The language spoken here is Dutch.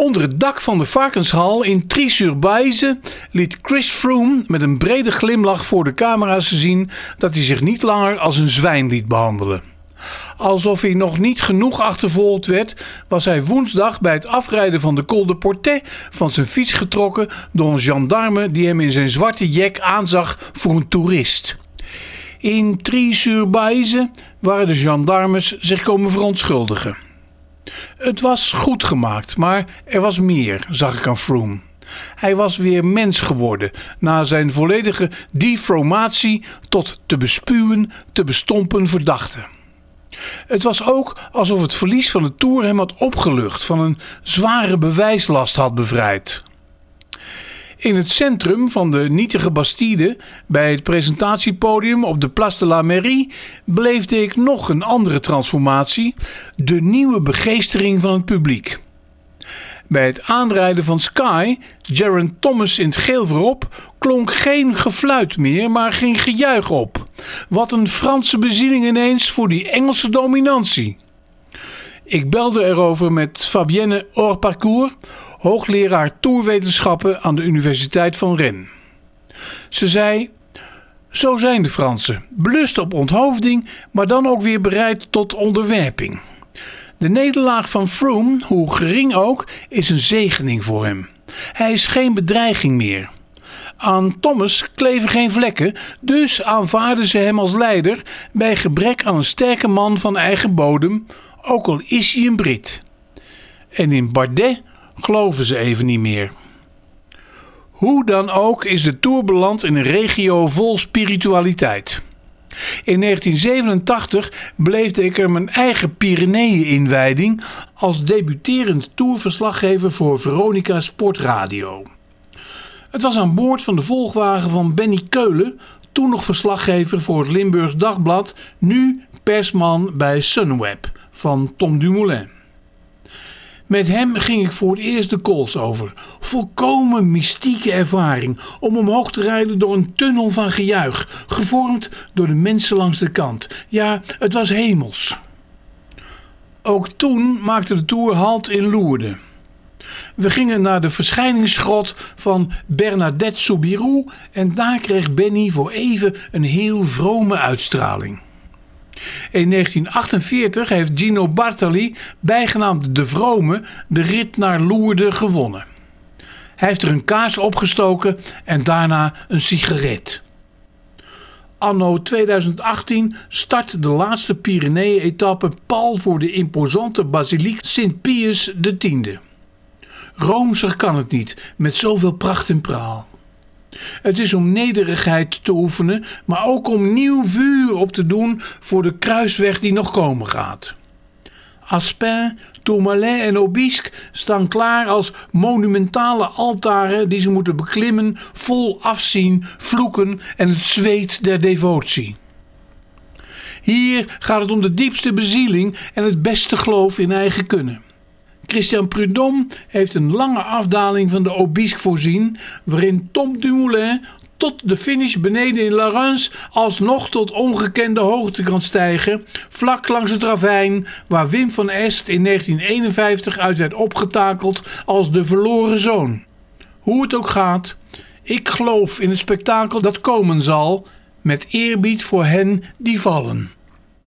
Onder het dak van de varkenshal in Tri-sur-Baize liet Chris Froome met een brede glimlach voor de camera's zien dat hij zich niet langer als een zwijn liet behandelen. Alsof hij nog niet genoeg achtervolgd werd, was hij woensdag bij het afrijden van de Col de Portet van zijn fiets getrokken door een gendarme die hem in zijn zwarte jek aanzag voor een toerist. In Tri-sur-Baize waren de gendarmes zich komen verontschuldigen. Het was goed gemaakt, maar er was meer, zag ik aan Froome. Hij was weer mens geworden na zijn volledige defromatie tot te bespuwen, te bestompen verdachte. Het was ook alsof het verlies van de Tour hem had opgelucht, van een zware bewijslast had bevrijd. In het centrum van de nietige Bastide, bij het presentatiepodium op de Place de la Mairie, beleefde ik nog een andere transformatie: de nieuwe begeestering van het publiek. Bij het aanrijden van Sky, Jaron Thomas in het geel voorop, klonk geen gefluit meer, maar ging gejuich op. Wat een Franse bezieling ineens voor die Engelse dominantie. Ik belde erover met Fabienne Orparcours, hoogleraar toerwetenschappen aan de Universiteit van Rennes. Ze zei: Zo zijn de Fransen, belust op onthoofding, maar dan ook weer bereid tot onderwerping. De nederlaag van Froome, hoe gering ook, is een zegening voor hem. Hij is geen bedreiging meer. Aan Thomas kleven geen vlekken, dus aanvaarden ze hem als leider bij gebrek aan een sterke man van eigen bodem, ook al is hij een Brit. En in Bardet geloven ze even niet meer. Hoe dan ook is de Tour beland in een regio vol spiritualiteit. In 1987 beleefde ik er mijn eigen Pyreneeën-inwijding als debuterend tourverslaggever voor Veronica Sportradio. Het was aan boord van de volgwagen van Benny Keulen, toen nog verslaggever voor het Limburgs Dagblad, nu persman bij Sunweb van Tom Dumoulin. Met hem ging ik voor het eerst de kools over. Volkomen mystieke ervaring om omhoog te rijden door een tunnel van gejuich, gevormd door de mensen langs de kant. Ja, het was hemels. Ook toen maakte de tour halt in Lourdes. We gingen naar de verschijningsgrot van Bernadette Soubirou en daar kreeg Benny voor even een heel vrome uitstraling. In 1948 heeft Gino Bartali, bijgenaamd De Vrome, de rit naar Lourdes gewonnen. Hij heeft er een kaars opgestoken en daarna een sigaret. Anno 2018 start de laatste Pyreneeën-etappe pal voor de imposante basiliek Sint Pius X. Roomser kan het niet, met zoveel pracht en praal. Het is om nederigheid te oefenen, maar ook om nieuw vuur op te doen voor de kruisweg die nog komen gaat. Aspin, Tourmalet en Obisque staan klaar als monumentale altaren die ze moeten beklimmen, vol afzien, vloeken en het zweet der devotie. Hier gaat het om de diepste bezieling en het beste geloof in eigen kunnen. Christian Prudhomme heeft een lange afdaling van de Obisque voorzien, waarin Tom Dumoulin tot de finish beneden in Laurens alsnog tot ongekende hoogte kan stijgen, vlak langs het ravijn waar Wim van Est in 1951 uit werd opgetakeld als de verloren zoon. Hoe het ook gaat, ik geloof in het spektakel dat komen zal, met eerbied voor hen die vallen.